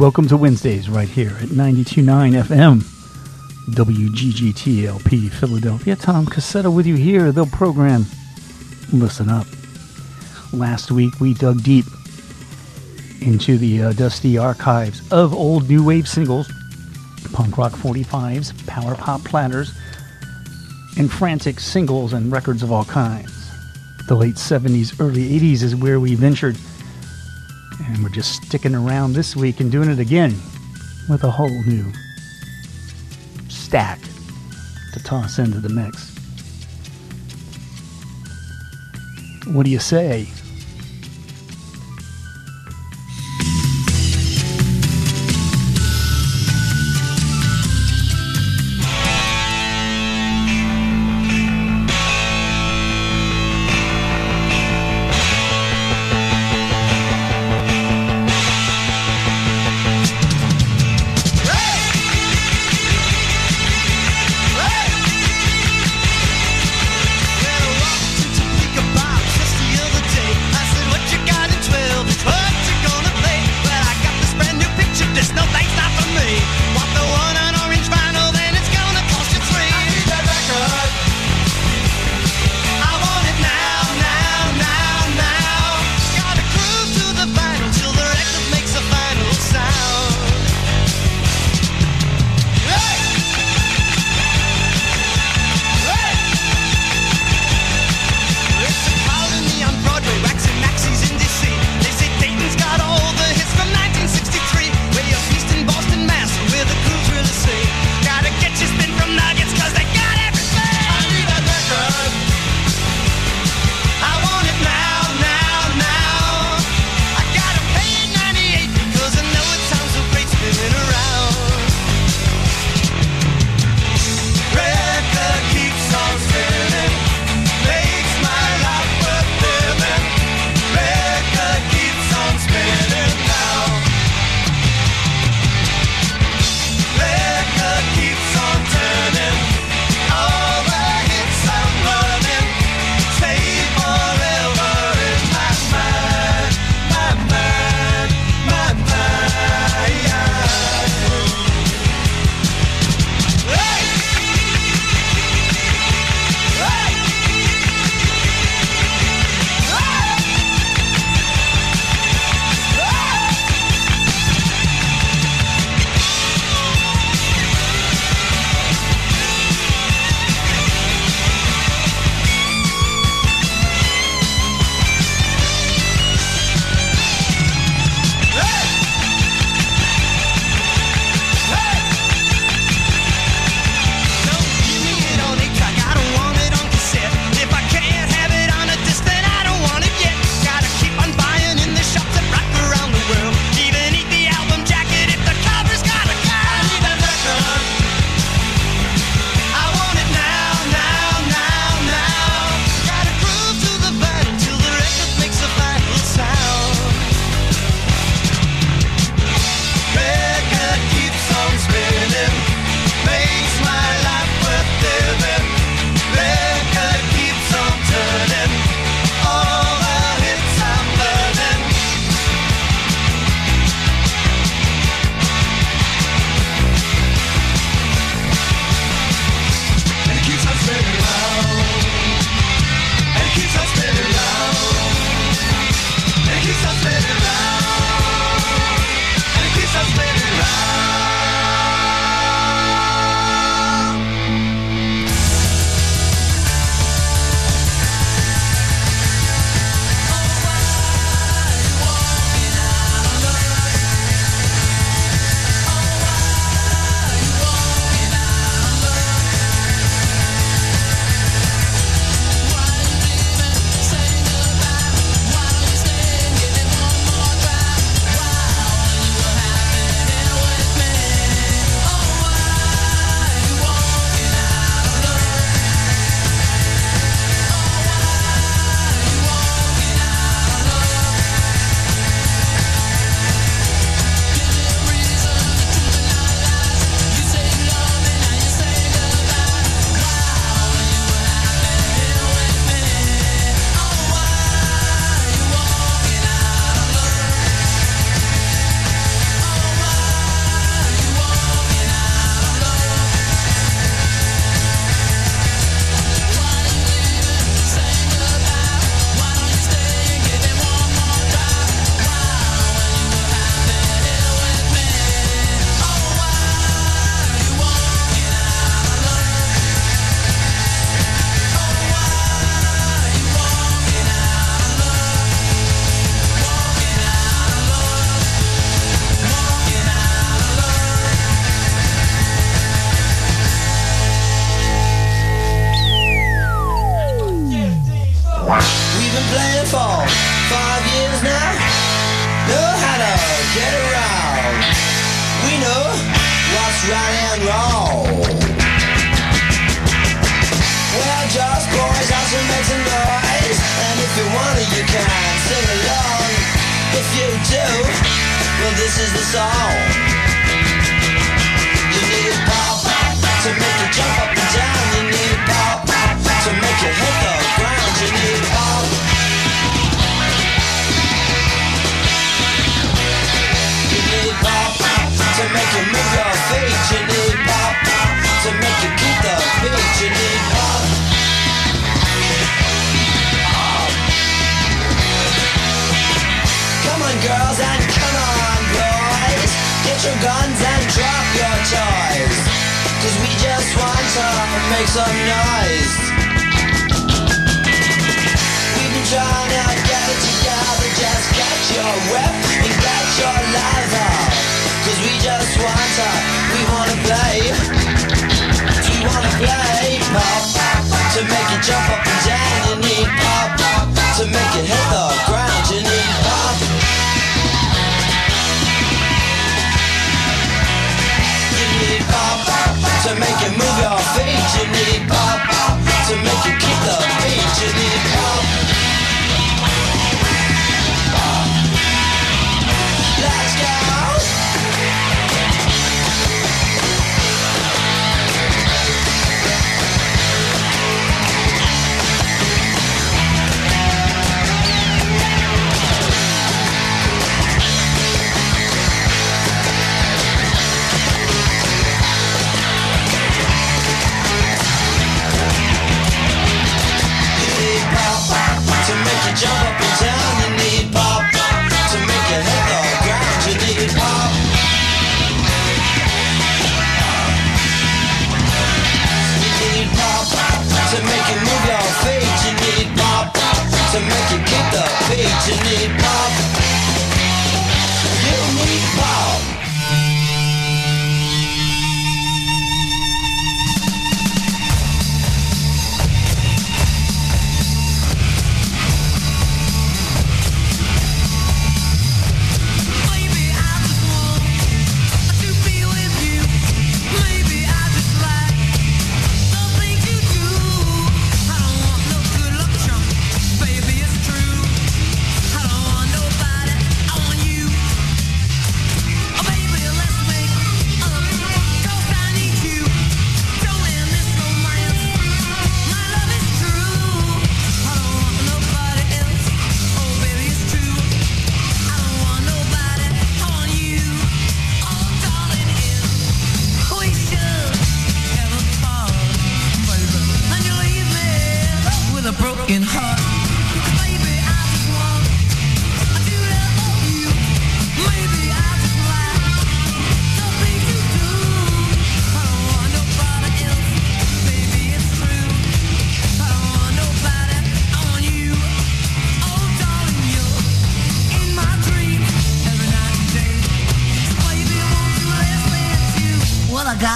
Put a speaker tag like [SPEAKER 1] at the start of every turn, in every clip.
[SPEAKER 1] Welcome to Wednesdays right here at 92.9 FM, WGGTLP Philadelphia. Tom Cassetta with you here, the program. Listen up. Last week we dug deep into the uh, dusty archives of old new wave singles, punk rock 45s, power pop platters, and frantic singles and records of all kinds. The late 70s, early 80s is where we ventured just sticking around this week and doing it again with a whole new stack to toss into the mix. What do you say?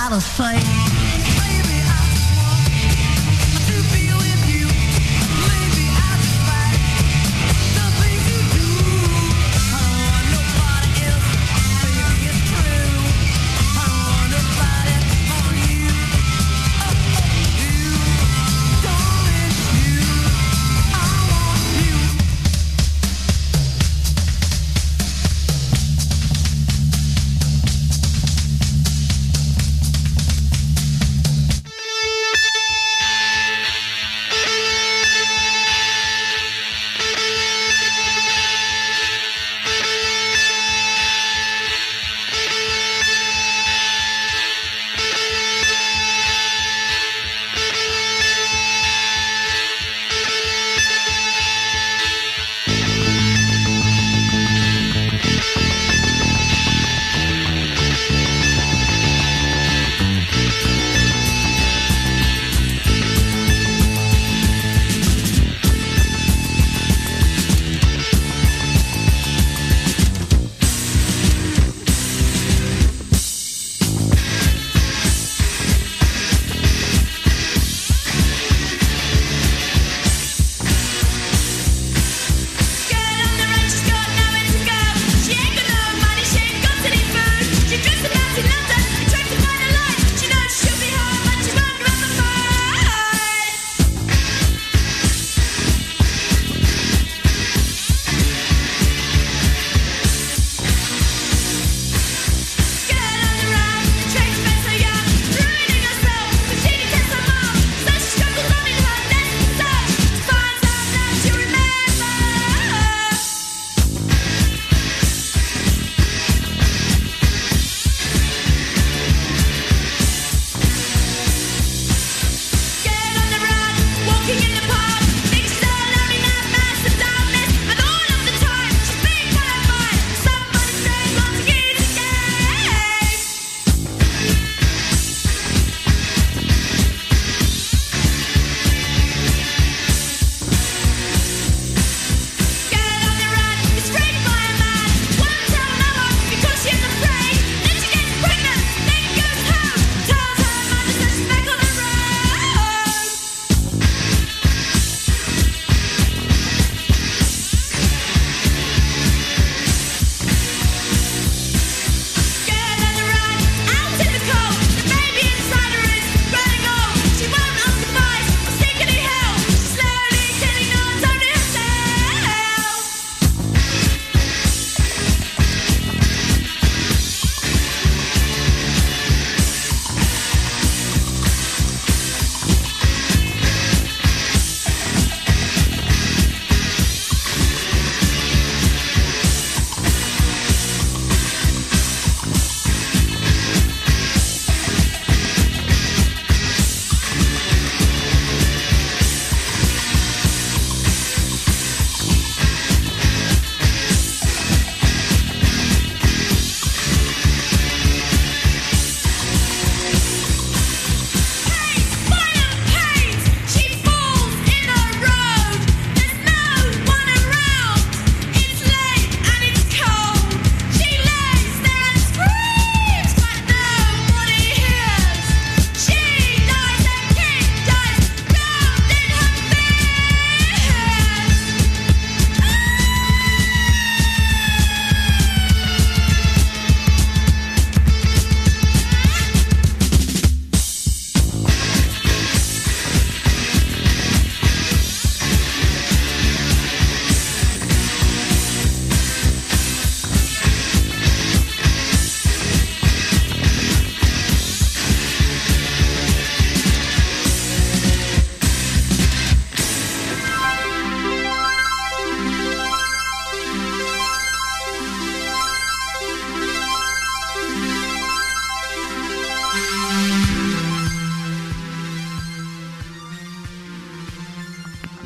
[SPEAKER 2] out
[SPEAKER 3] of fight.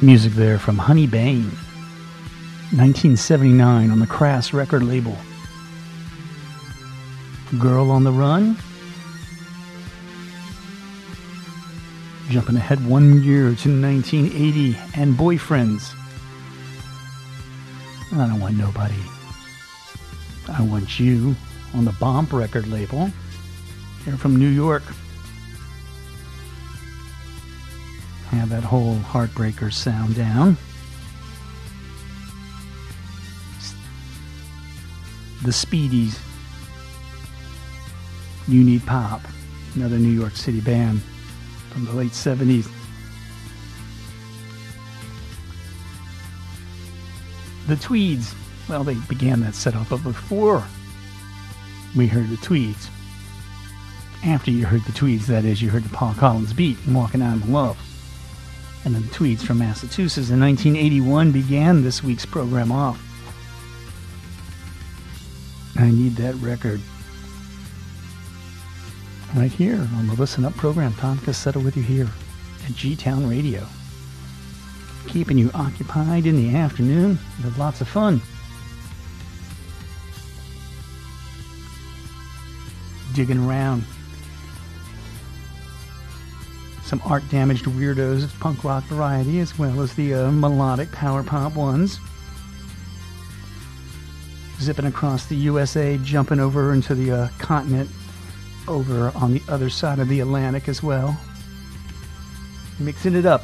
[SPEAKER 1] Music there from Honey Bane, 1979 on the Crass record label. Girl on the Run. Jumping ahead one year to 1980 and Boyfriends. I don't want nobody. I want you on the Bomp record label. Here from New York. Have that whole Heartbreaker sound down. The Speedies. You Need Pop. Another New York City band from the late 70s. The Tweeds. Well, they began that setup, but before we heard the Tweeds, after you heard the Tweeds, that is, you heard the Paul Collins beat, Walking Out of the Love. And the Tweeds from Massachusetts in 1981 began this week's program off. I need that record. Right here on the Listen Up program. Tom Cassetta with you here at G Town Radio. Keeping you occupied in the afternoon with lots of fun. Digging around. Some art damaged weirdos of punk rock variety, as well as the uh, melodic power pop ones. Zipping across the USA, jumping over into the uh, continent over on the other side of the Atlantic as well. Mixing it up.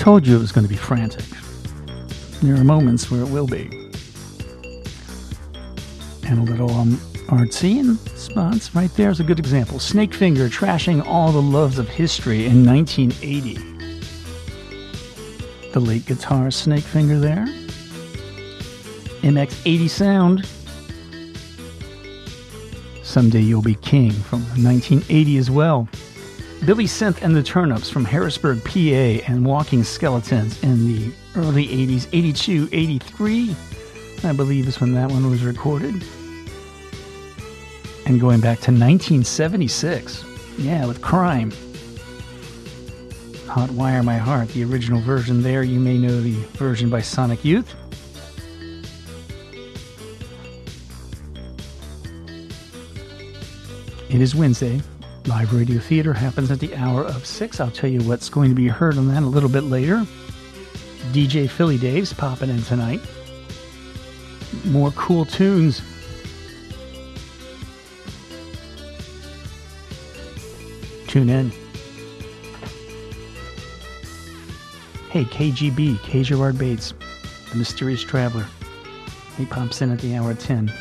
[SPEAKER 1] Told you it was going to be frantic. There are moments where it will be. And a little um, artsy and spots right there is a good example. Snakefinger trashing all the loves of history in 1980. The late guitar Snakefinger there. MX80 sound. Someday You'll Be King from 1980 as well. Billy Synth and the Turnips from Harrisburg, PA, and Walking Skeletons in the early 80s, 82, 83, I believe is when that one was recorded. And going back to 1976, yeah, with Crime. Hot Wire My Heart, the original version there. You may know the version by Sonic Youth. It is Wednesday. Live Radio Theater happens at the hour of 6. I'll tell you what's going to be heard on that a little bit later. DJ Philly Dave's popping in tonight. More cool tunes. Tune in. Hey, KGB, K. Gerard Bates, the mysterious traveler. He pops in at the hour 10.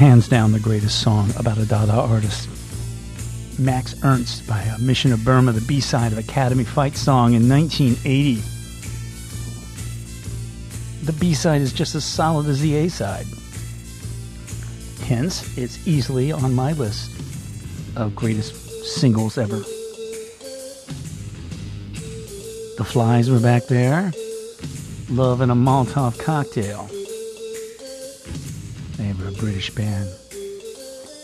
[SPEAKER 1] Hands down the greatest song about a Dada artist. Max Ernst by uh, Mission of Burma, the B side of Academy Fight Song in 1980. The B side is just as solid as the A side. Hence, it's easily on my list of greatest singles ever. The Flys were back there. Love and a Molotov cocktail. British band.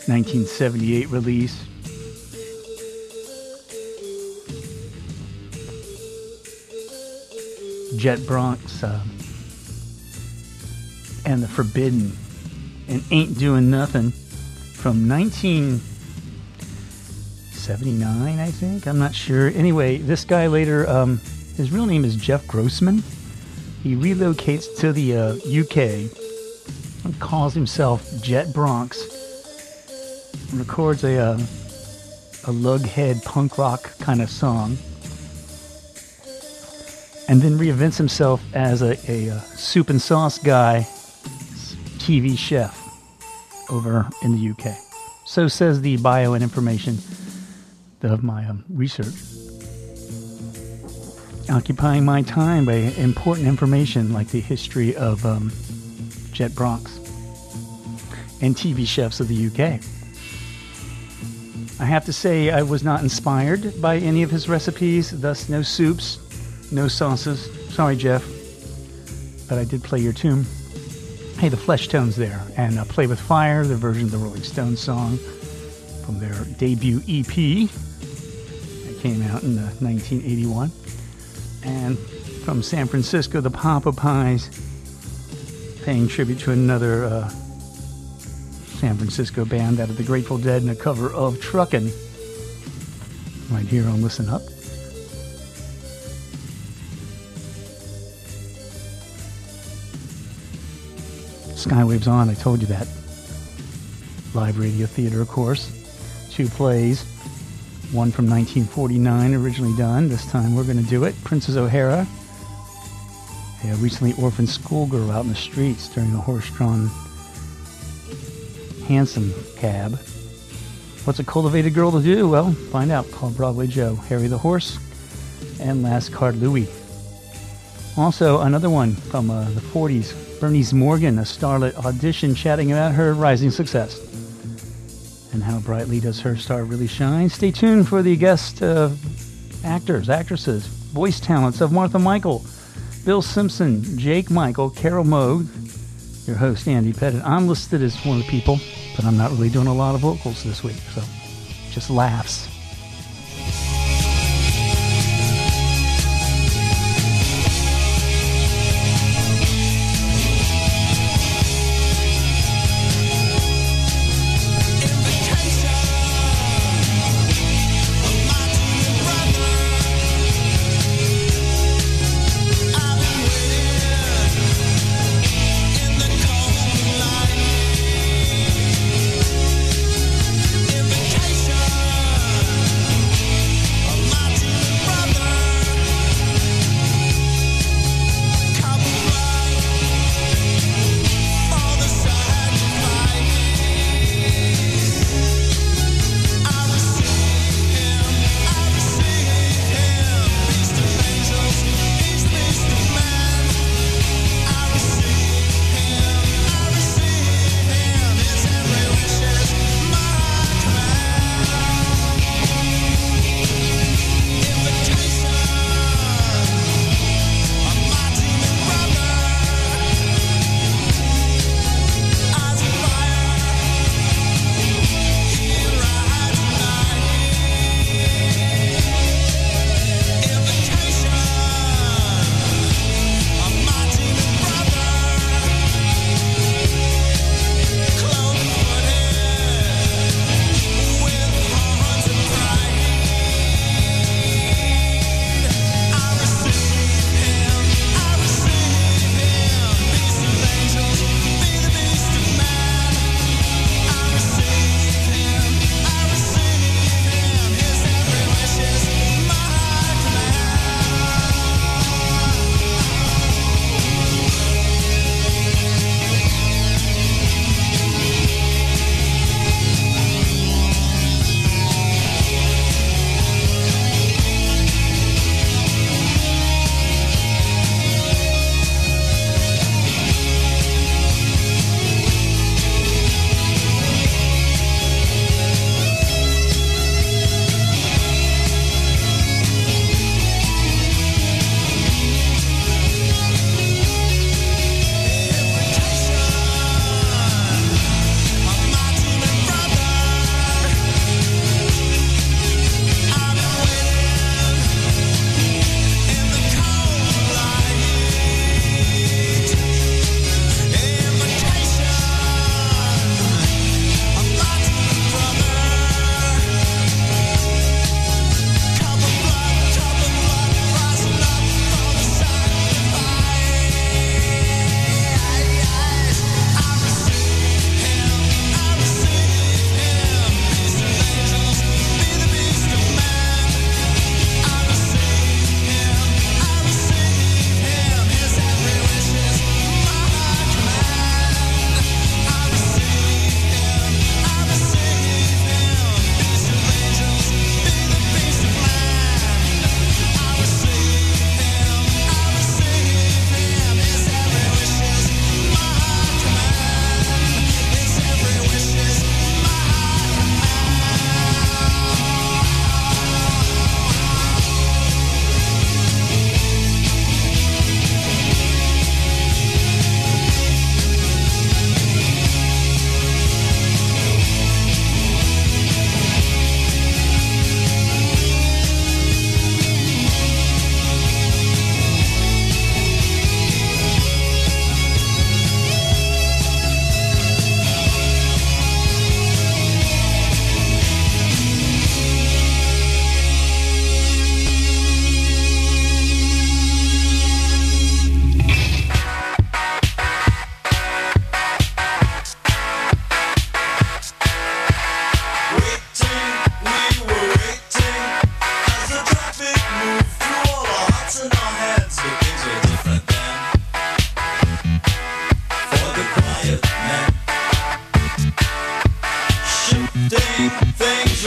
[SPEAKER 1] 1978 release. Jet Bronx uh, and the Forbidden and Ain't Doing Nothing from 1979, I think. I'm not sure. Anyway, this guy later, um, his real name is Jeff Grossman. He relocates to the uh, UK and calls himself Jet Bronx. Records a uh, a lughead punk rock kind of song, and then reinvents himself as a, a, uh soup and sauce guy, TV chef over in the UK. So says the bio and information of my um, research. Occupying my time by important information like the history of um, Jet Bronx and TV chefs of the UK. I have to say, I was not inspired by any of his recipes, thus, no soups, no sauces. Sorry, Jeff, but I did play your tune. Hey, the Fleshtones there, and uh, Play with Fire, the version of the Rolling Stones song from their debut EP that came out in uh, 1981. And from San Francisco, the Pop-O-Pies, paying tribute to another uh, San Francisco band out of the Grateful Dead in a cover of Truckin'. Right here on Listen Up. Skywaves on, I told you that. Live radio theater, of course. Two plays. One from 1949, originally done. This time we're going to do it. Princess O'Hara, a recently orphaned schoolgirl out in the streets during a horse drawn hansom cab. What's a cultivated girl to do? Well, find out. Call Broadway Joe, Harry the Horse, and Last Card Louie. Also, another one from uh, the 40s, Bernice Morgan, a starlet audition chatting about her rising success. And how brightly does her star really shine? Stay tuned for the guest uh, actors, actresses, voice talents of Martha Michael, Bill Simpson, Jake Michael, Carol Moog, your host, Andy Pettit. I'm listed as one of the people, but I'm not really doing a lot of vocals this week, so just laughs.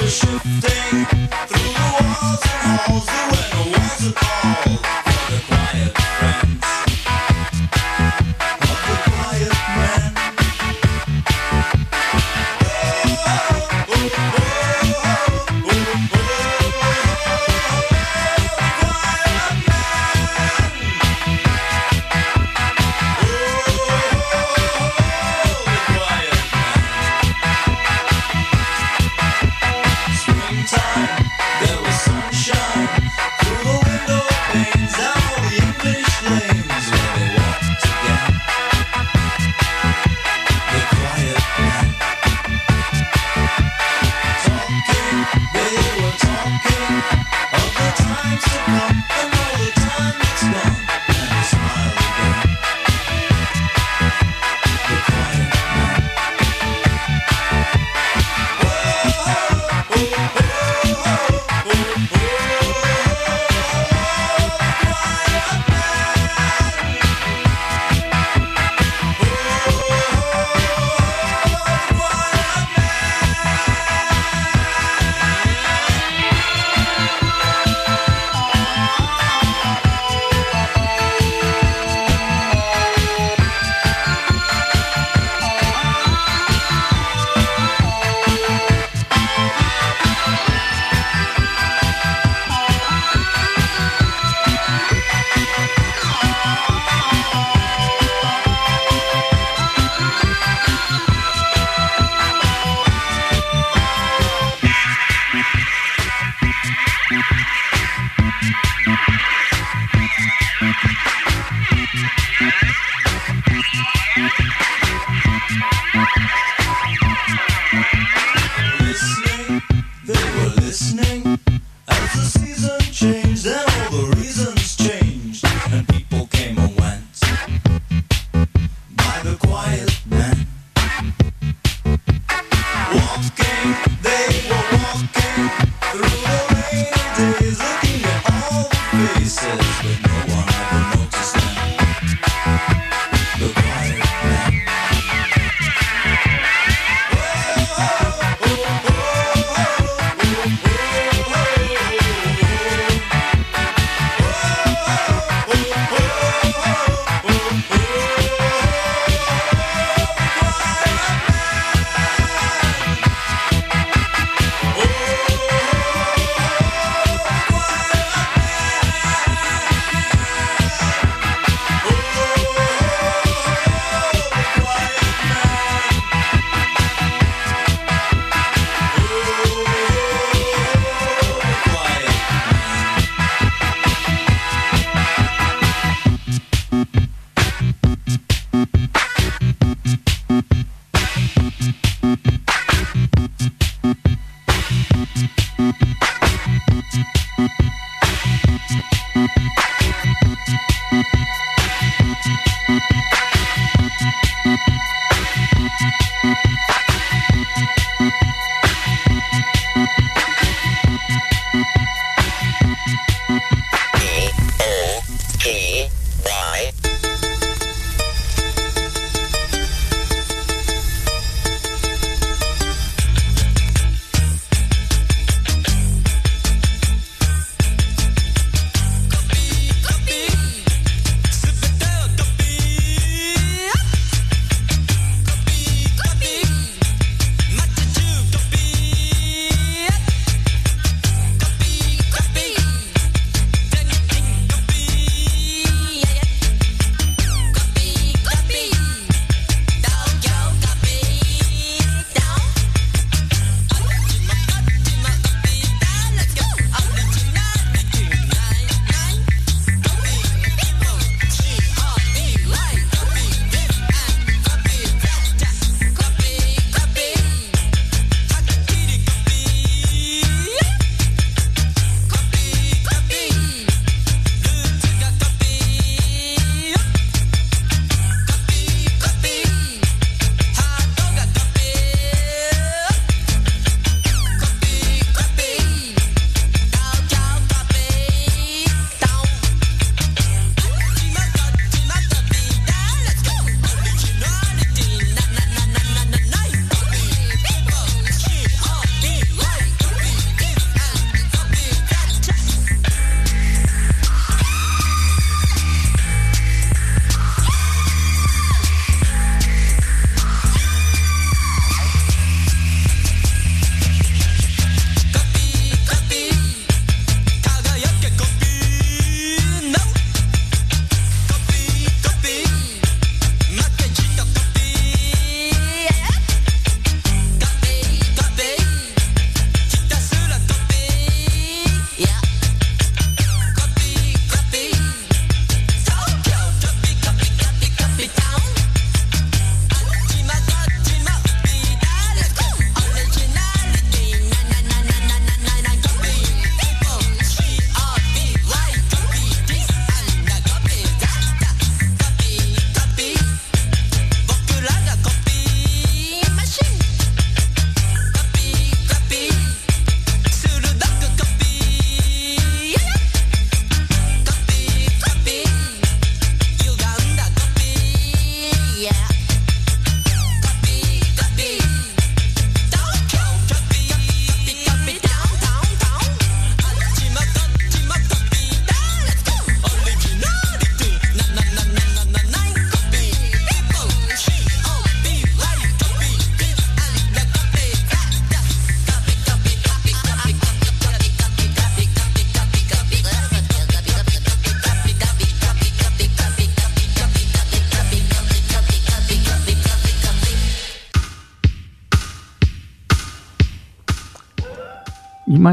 [SPEAKER 4] shifting through the walls and halls, the window was a
[SPEAKER 1] ball.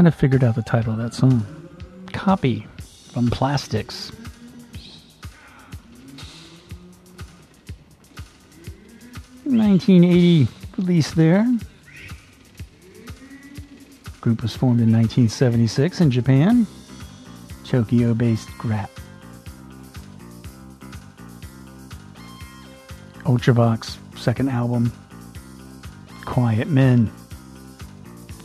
[SPEAKER 1] Might have figured out the title of that song. Copy from Plastics. Nineteen eighty release there. Group was formed in 1976 in Japan. Tokyo-based Grap. Ultravox second album. Quiet Men.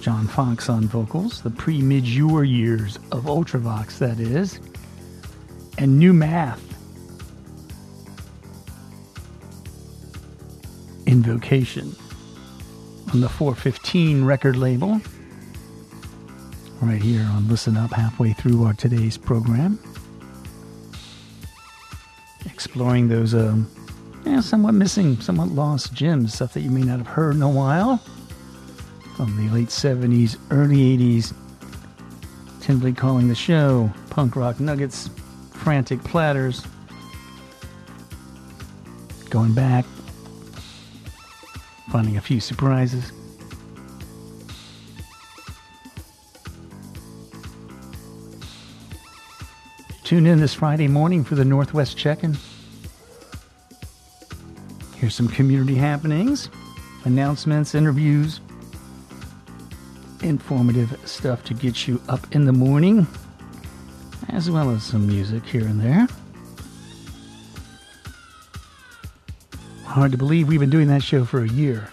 [SPEAKER 1] John Foxx on vocals, the pre Midge Ure years of Ultravox, that is, and New Math. Invocation on the 415 record label. Right here on Listen Up, halfway through our today's program. Exploring those um, yeah, somewhat missing, somewhat lost gems, stuff that you may not have heard in a while from the late 70s, early 80s. Tendly calling the show punk rock nuggets, frantic platters. Going back, finding a few surprises. Tune in this Friday morning for the Northwest Check-in. Here's some community happenings, announcements, interviews, informative stuff to get you up in the morning, as well as some music here and there. Hard to believe we've been doing that show for a year.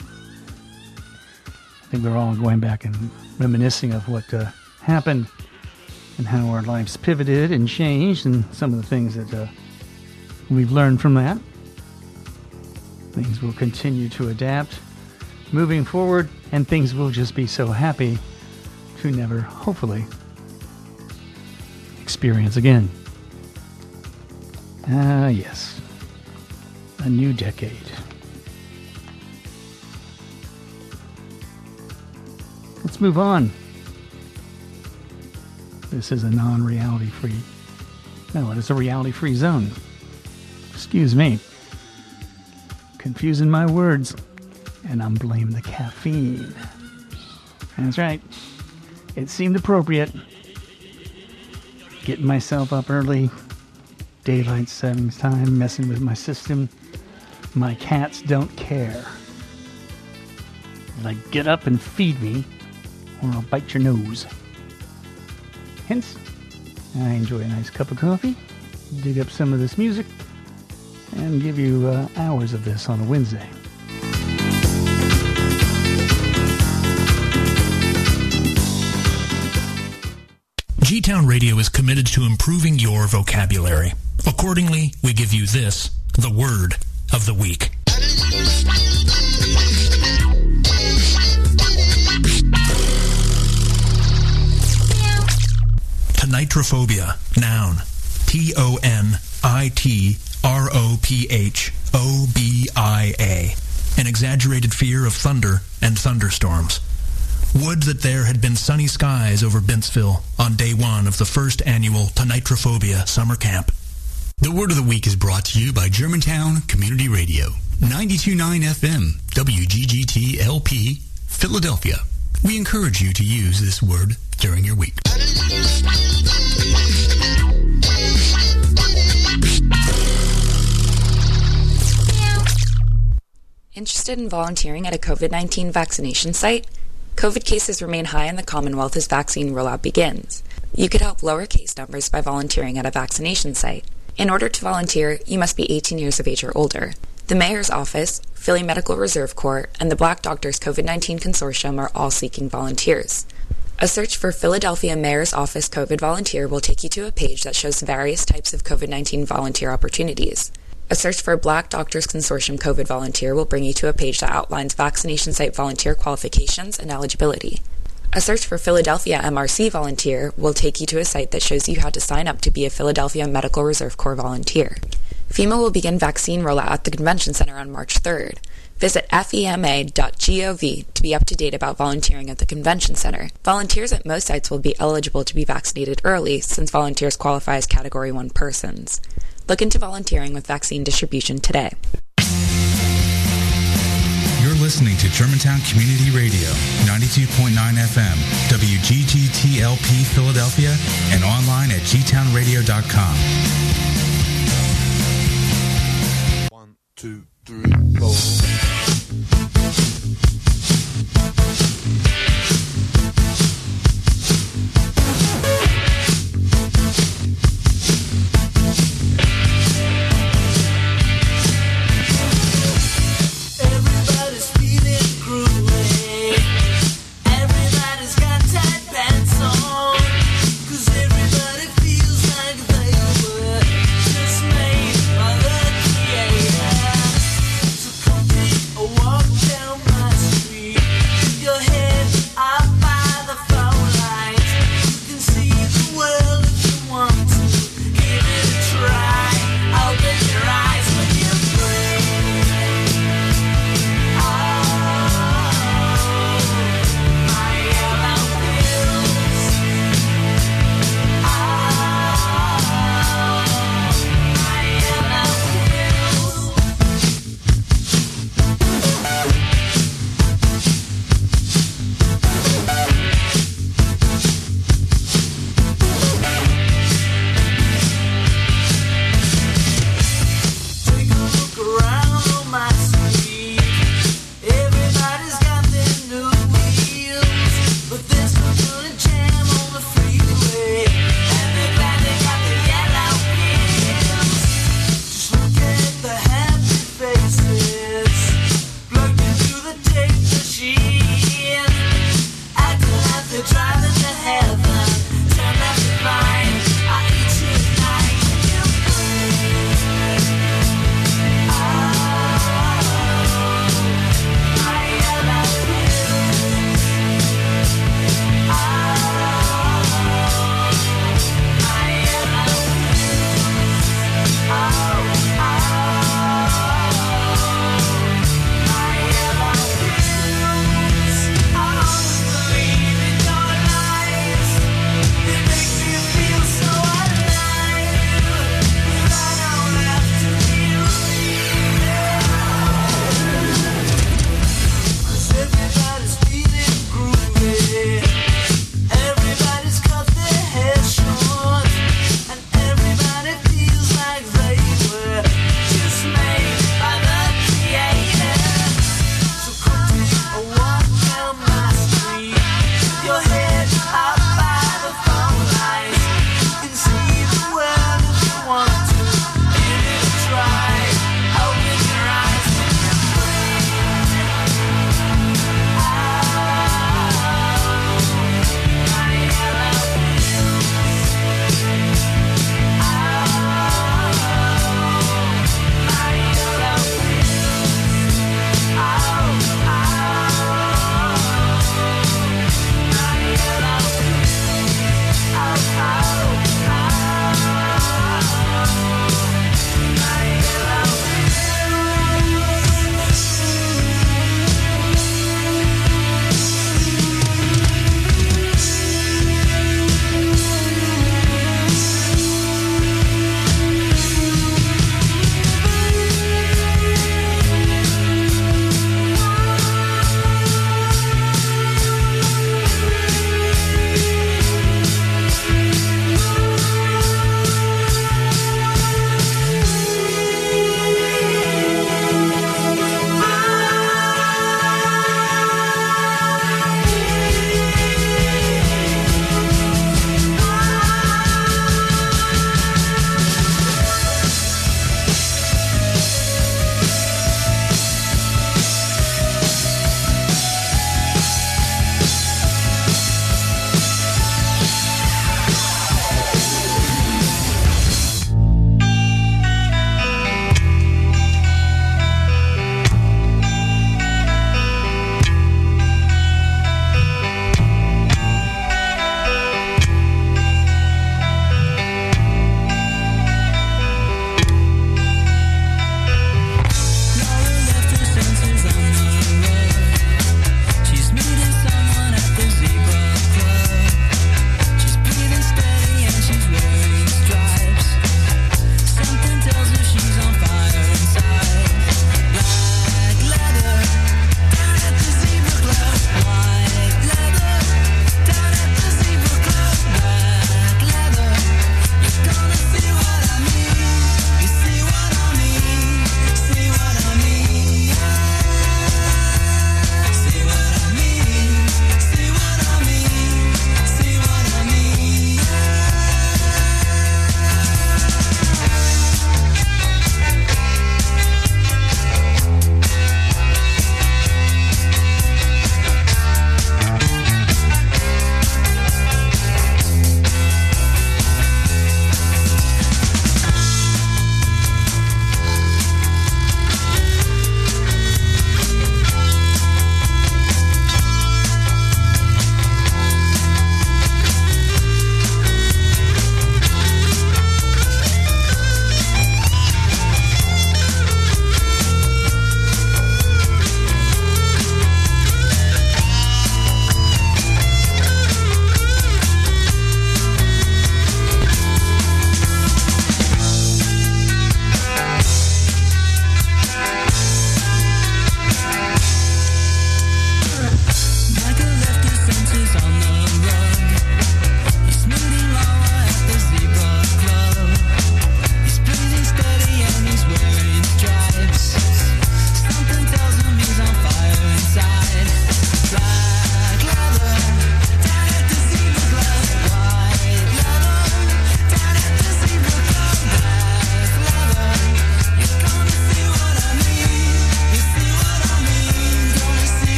[SPEAKER 1] I think we're all going back and reminiscing of what uh, happened and how our lives pivoted and changed, and some of the things that uh, we've learned from that. Things will continue to adapt moving forward, and things will just be so happy to never, hopefully, experience again. Ah, yes. A new decade. Let's move on. This is a non reality free. No, it is a reality free zone. Excuse me. Confusing my words. And I'm blaming the caffeine. That's right. It seemed appropriate. Getting myself up early, daylight savings time, messing with my system. My cats don't care. Like, get up and feed me, or I'll bite your nose. Hence, I enjoy a nice cup of coffee, dig up some of this music, and give you uh, hours of this on a Wednesday.
[SPEAKER 5] G Town Radio is committed to improving your vocabulary. Accordingly, we give you this, the word of the week. Tonitrophobia, noun. T O N I T R O P H O B I A. An exaggerated fear of thunder and thunderstorms. Would that there had been sunny skies over Bintsville on day one of the first annual Tonitrophobia summer camp.
[SPEAKER 6] The word of the week is brought to you by Germantown Community Radio, 929 FM, WGGT LP, Philadelphia. We encourage you to use this word during your week.
[SPEAKER 7] Interested in volunteering at a COVID 19 vaccination site? COVID cases remain high in the Commonwealth as vaccine rollout begins. You could help lower case numbers by volunteering at a vaccination site. In order to volunteer, you must be 18 years of age or older. The Mayor's Office, Philly Medical Reserve Corps, and the Black Doctors COVID 19 Consortium are all seeking volunteers. A search for Philadelphia Mayor's Office COVID volunteer will take you to a page that shows various types of COVID 19 volunteer opportunities. A search for Black Doctors Consortium COVID volunteer will bring you to a page that outlines vaccination site volunteer qualifications and eligibility. A search for Philadelphia MRC volunteer will take you to a site that shows you how to sign up to be a Philadelphia Medical Reserve Corps volunteer. FEMA will begin vaccine rollout at the convention center on March 3rd. Visit fema.gov to be up to date about volunteering at the convention center. Volunteers at most sites will be eligible to be vaccinated early since volunteers qualify as Category 1 persons. Look into volunteering with vaccine distribution today.
[SPEAKER 6] You're listening to Germantown Community Radio,
[SPEAKER 8] 92.9 FM, WGGTLP Philadelphia, and online at gtownradio.com.
[SPEAKER 9] One, two, three, four.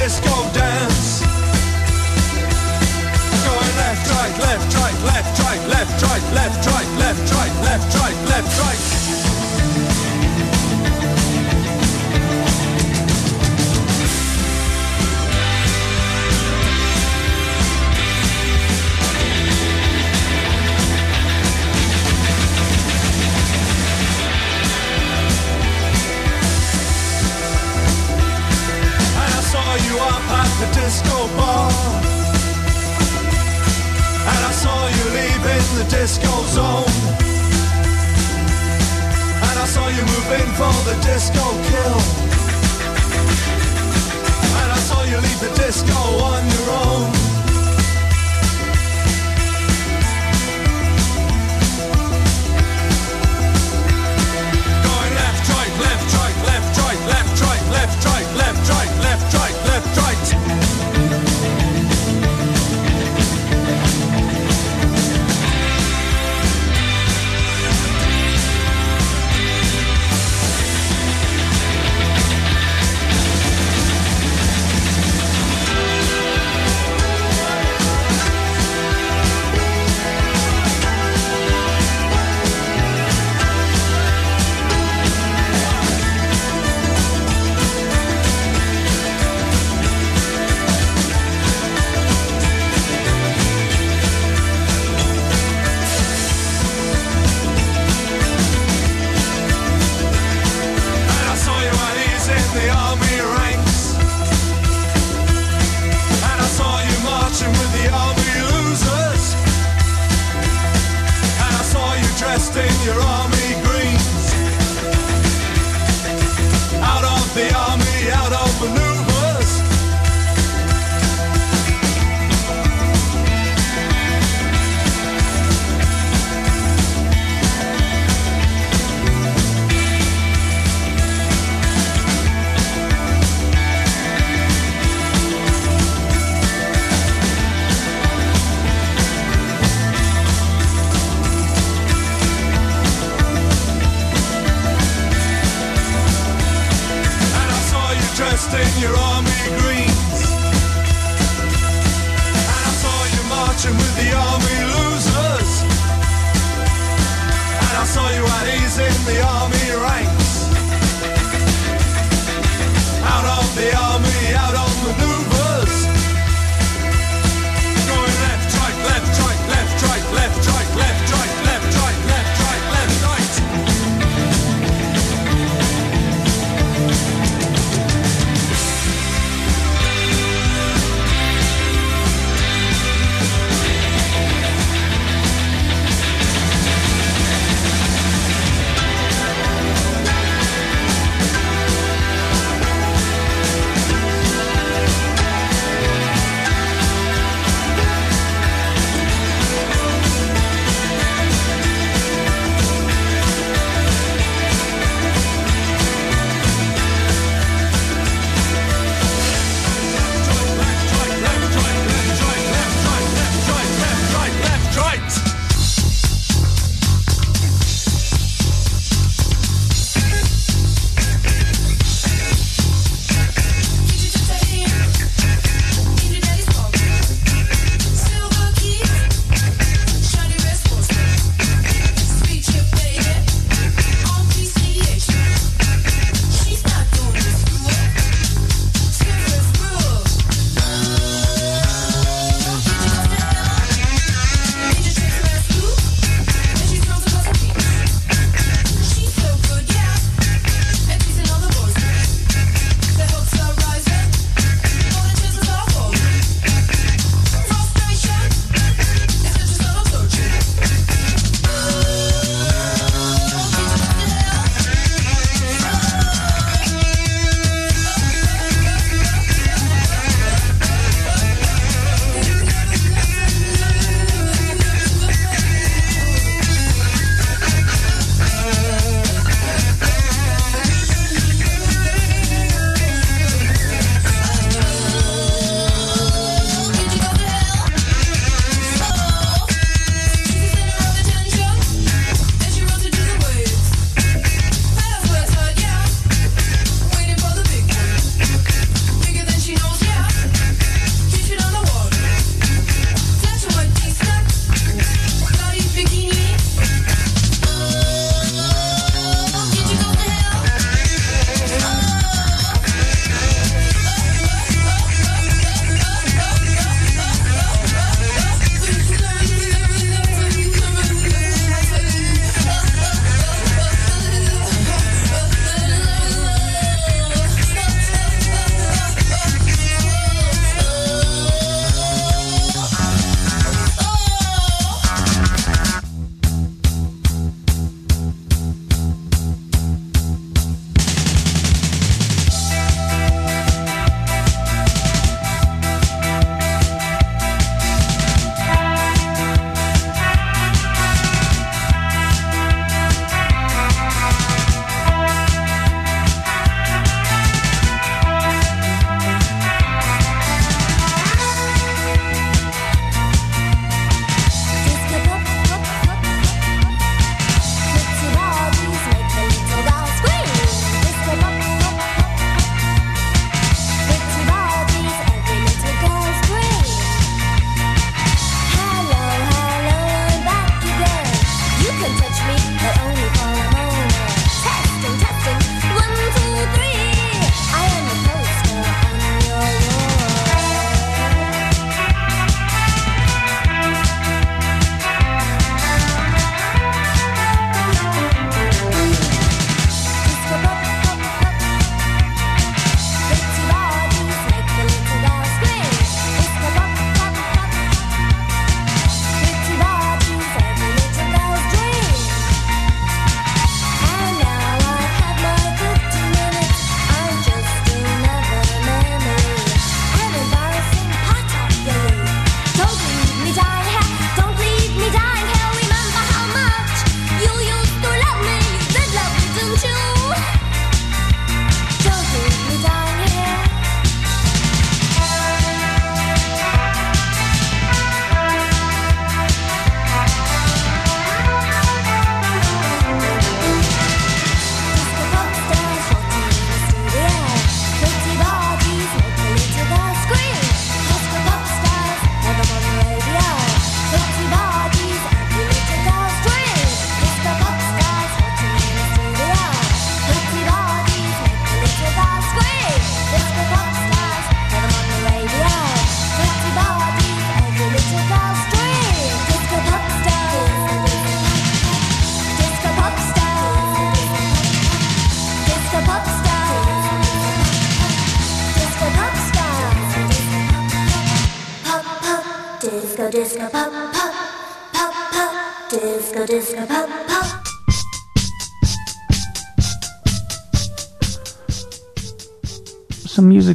[SPEAKER 10] disco dance. Going left, right, left, right, left, right, left, right, left, right, left, right, left, right, left, right. the disco zone. And I saw you moving for the disco kill. And I saw you leave the disco on your own.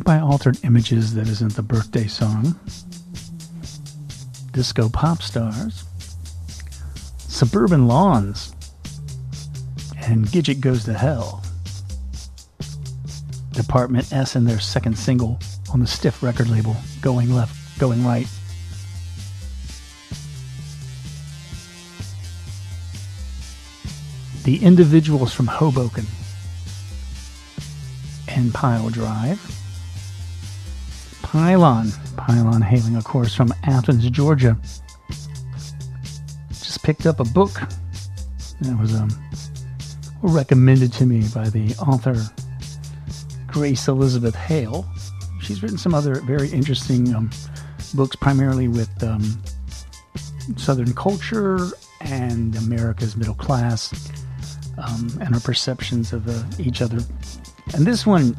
[SPEAKER 1] By Altered Images that isn't the birthday song. Disco Pop Stars. Suburban Lawns. And Gidget Goes to Hell. Department S and their second single on the Stiff record label, Going Left, Going Right. The Individuals from Hoboken and Pile Drive. Pylon. Pylon hailing, of course, from Athens, Georgia. Just picked up a book that was um, recommended to me by the author Grace Elizabeth Hale. She's written some other very interesting um, books, primarily with um, Southern culture and America's middle class um, and our perceptions of uh, each other. And this one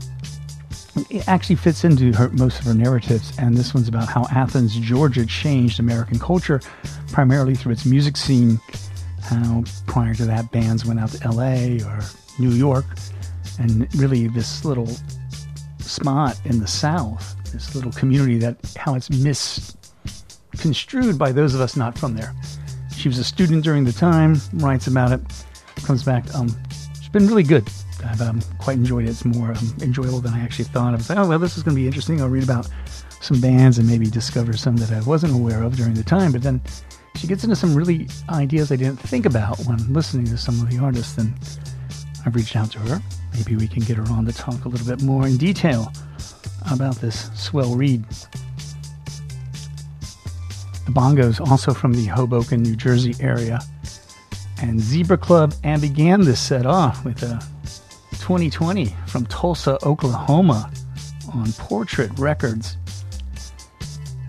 [SPEAKER 1] it actually fits into her, most of her narratives. And this one's about how Athens, Georgia changed American culture primarily through its music scene. How prior to that, bands went out to LA or New York. And really, this little spot in the South, this little community, that how it's misconstrued by those of us not from there. She was a student during the time, writes about it, comes back. Um, it's been really good. I've um, quite enjoyed it. It's more um, enjoyable than I actually thought. I was like, oh, well, this is going to be interesting. I'll read about some bands and maybe discover some that I wasn't aware of during the time. But then she gets into some really ideas I didn't think about when listening to some of the artists. And I've reached out to her. Maybe we can get her on to talk a little bit more in detail about this swell read. The Bongos, also from the Hoboken, New Jersey area, and Zebra Club, and began this set off with a 2020 from Tulsa, Oklahoma, on Portrait Records.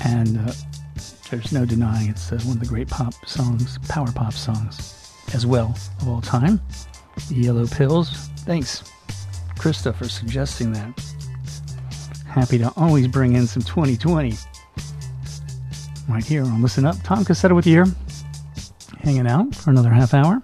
[SPEAKER 1] And uh, there's no denying it's uh, one of the great pop songs, power pop songs, as well of all time. Yellow Pills. Thanks, Krista, for suggesting that. Happy to always bring in some 2020 right here on Listen Up. Tom Cassetta with you here, hanging out for another half hour.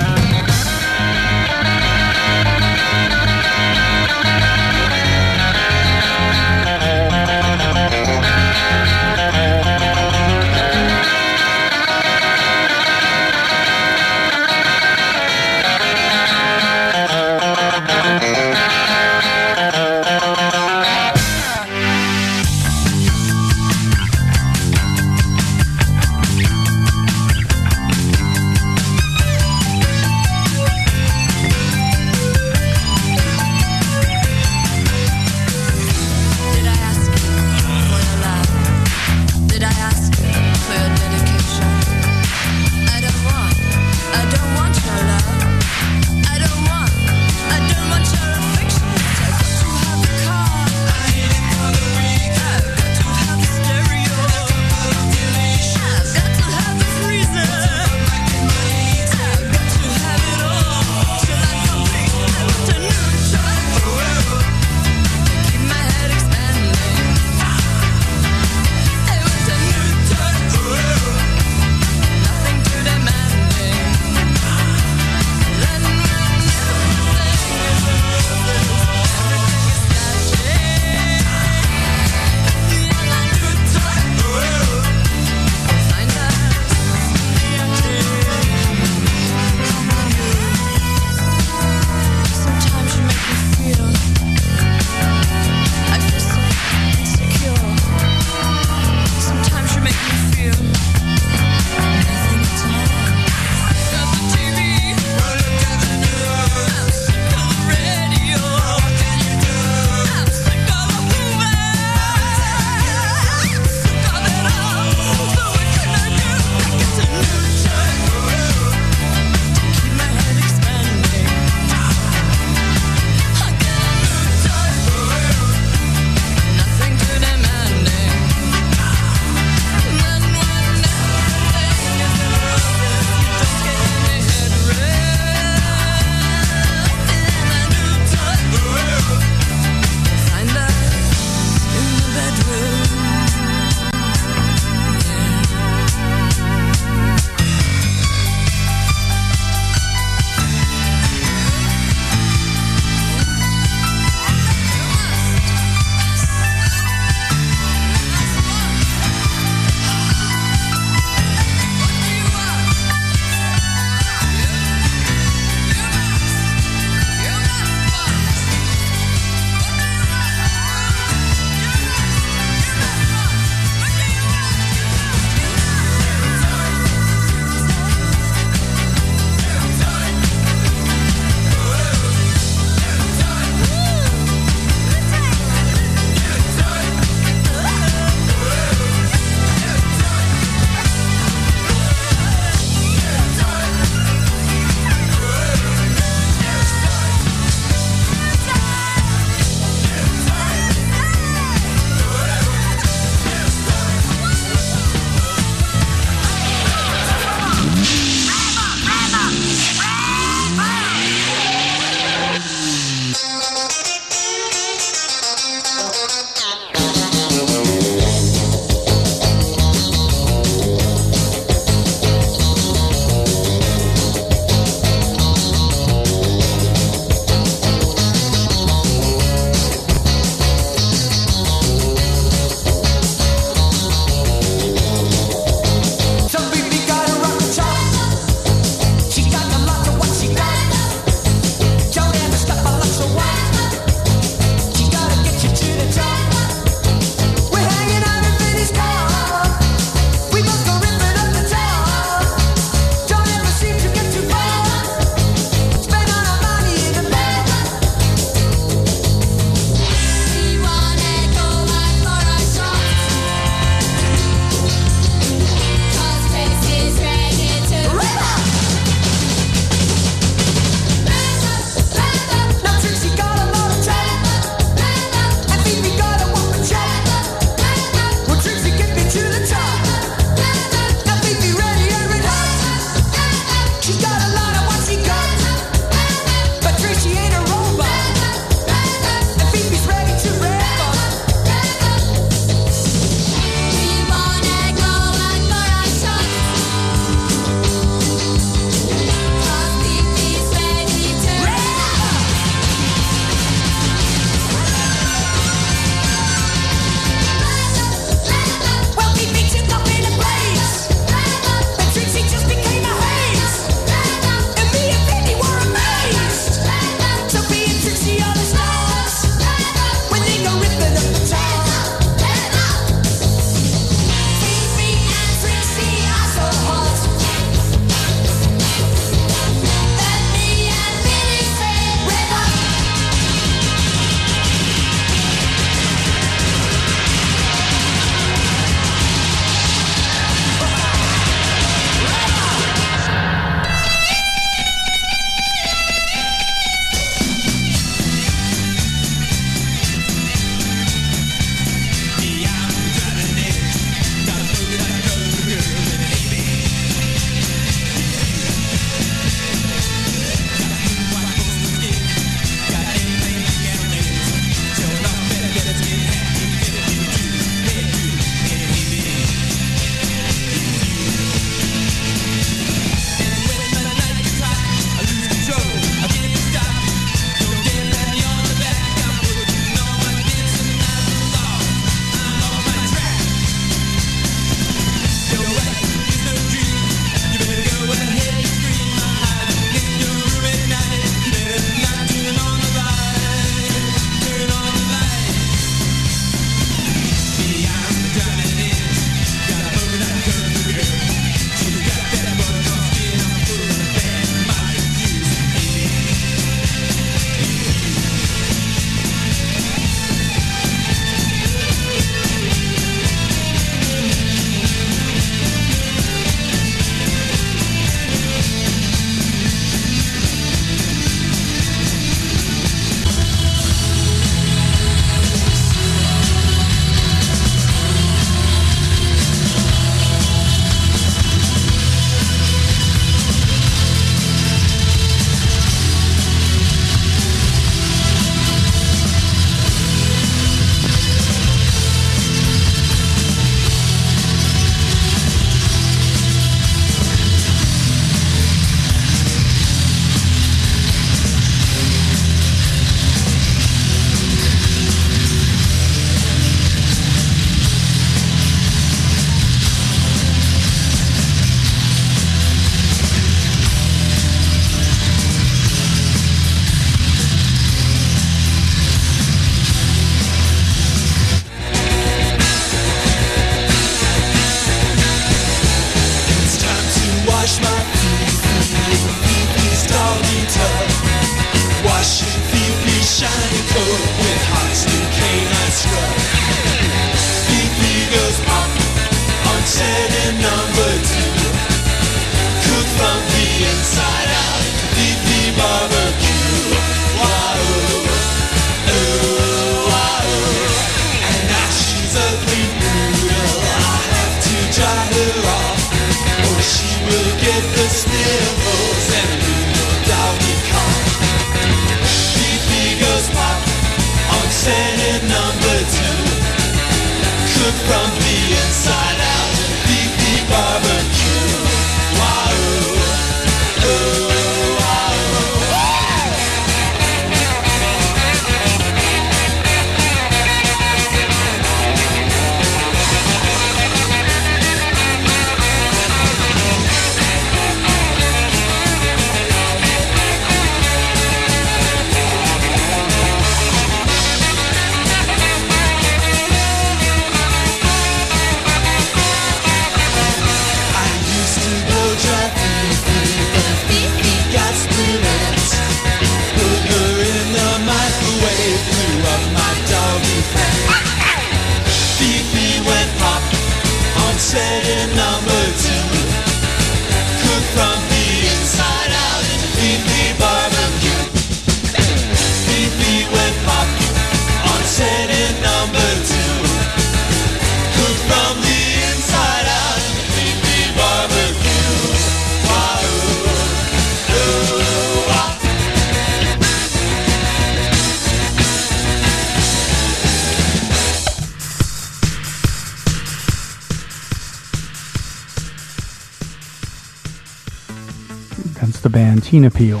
[SPEAKER 1] Tina Peel.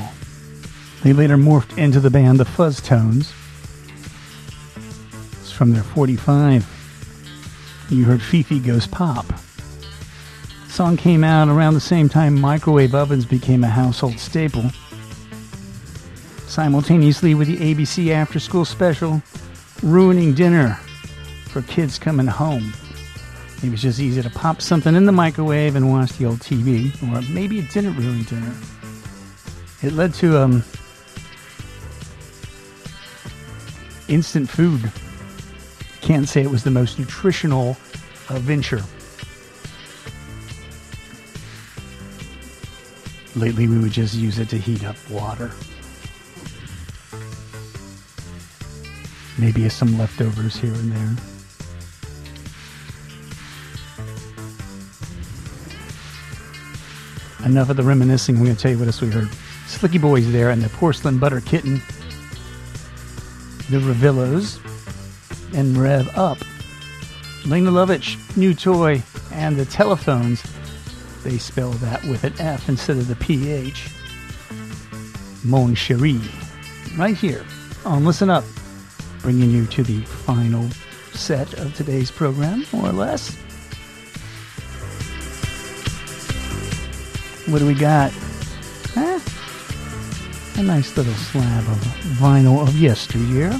[SPEAKER 1] They later morphed into the band the Fuzztones. It's from their 45. You heard Fifi Goes Pop. The song came out around the same time microwave ovens became a household staple. Simultaneously with the ABC After School Special, ruining dinner for kids coming home. It was just easy to pop something in the microwave and watch the old TV, or maybe it didn't ruin dinner. It led to um, instant food. Can't say it was the most nutritional uh, venture. Lately, we would just use it to heat up water. Maybe some leftovers here and there. Enough of the reminiscing. I'm going to tell you what else we heard. Slickee Boys there and the Porcelain Butter Kitten. The Revillos and Rev Up. Lene Lovich, New Toy, and the Telefones. They spell that with an F instead of the PH. Mon Cherie. Right here on Listen Up. Bringing you to the final set of today's program, more or less. What do we got? Huh? A nice little slab of vinyl of yesteryear.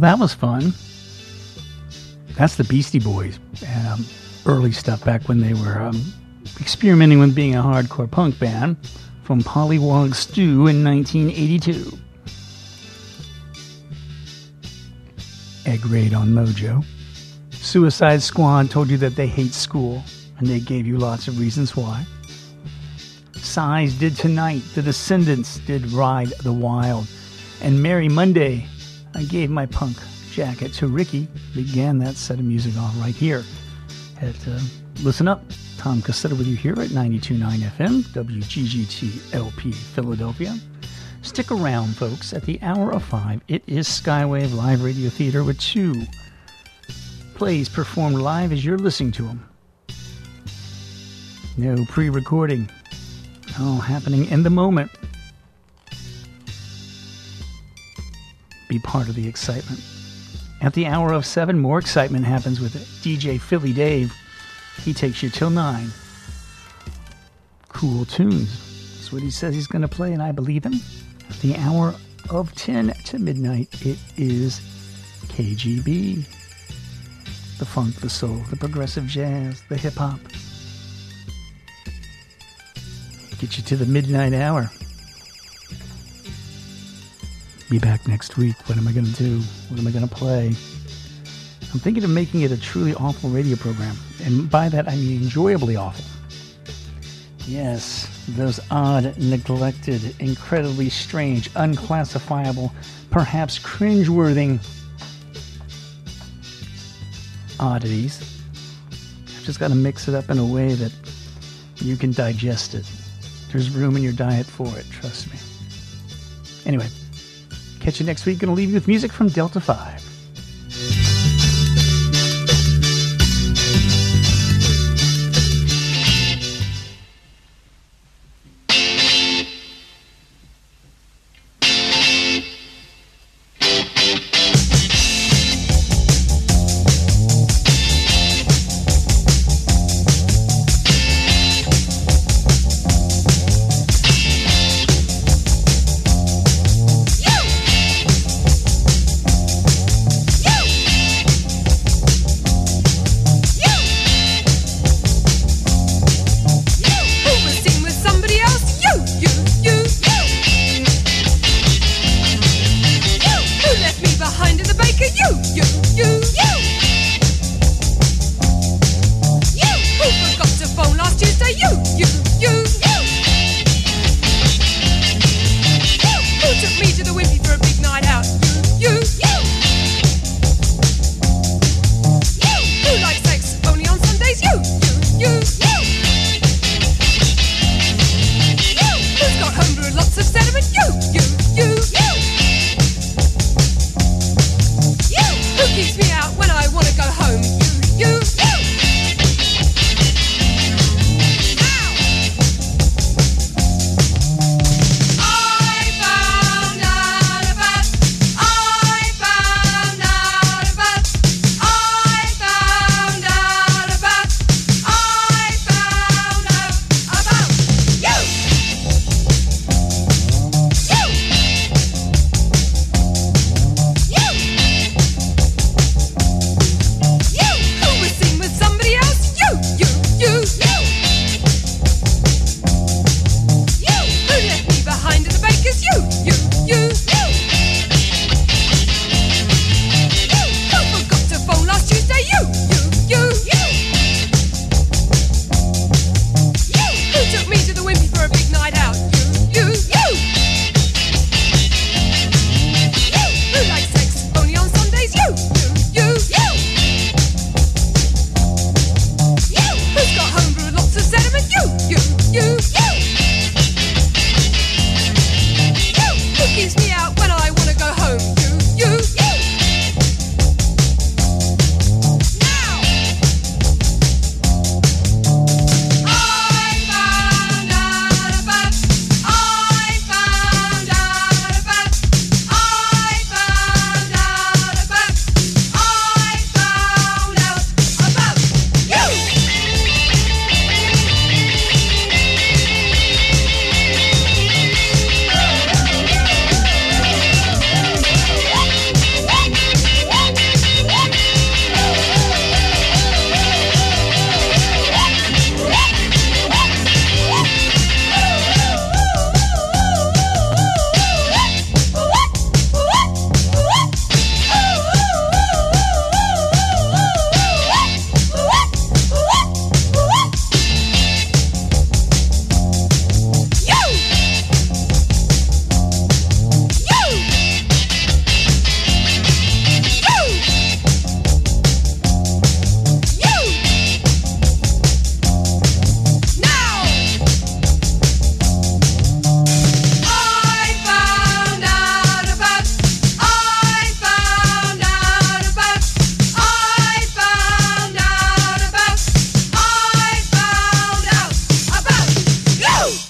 [SPEAKER 1] Well, that was fun. That's the Beastie Boys. Um, early stuff back when they were um, experimenting with being a hardcore punk band from Pollywog Stew in 1982. Egg raid on Mojo. Suicide Squad told you that they hate school, and they gave you lots of reasons why. Size did tonight. The Descendents did Ride the Wild. And Mary Monday, I gave my punk jacket to Ricky. Began that set of music off right here at uh, Listen Up. Tom Cassetta with you here at 92.9 FM, WGGT LP Philadelphia. Stick around, folks. At the hour of five, it is Skywave Live Radio Theater with two plays performed live as you're listening to them. No pre recording. All happening in the moment. Be part of the excitement. At the hour of seven, more excitement happens with DJ Philly Dave. He takes you till nine. Cool tunes. That's what he says he's going to play, and I believe him. At the hour of 10 to midnight, it is KGB. The funk, the soul, the progressive jazz, the hip hop. Get you to the midnight hour. Be back next week. What am I going to do? What am I going to play? I'm thinking of making it a truly awful radio program. And by that, I mean enjoyably awful. Yes, those odd, neglected, incredibly strange, unclassifiable, perhaps cringeworthy oddities. I've just got to mix it up in a way that you can digest it. There's room in your diet for it, trust me. Anyway, catch you next week. Gonna leave you with music from Delta 5.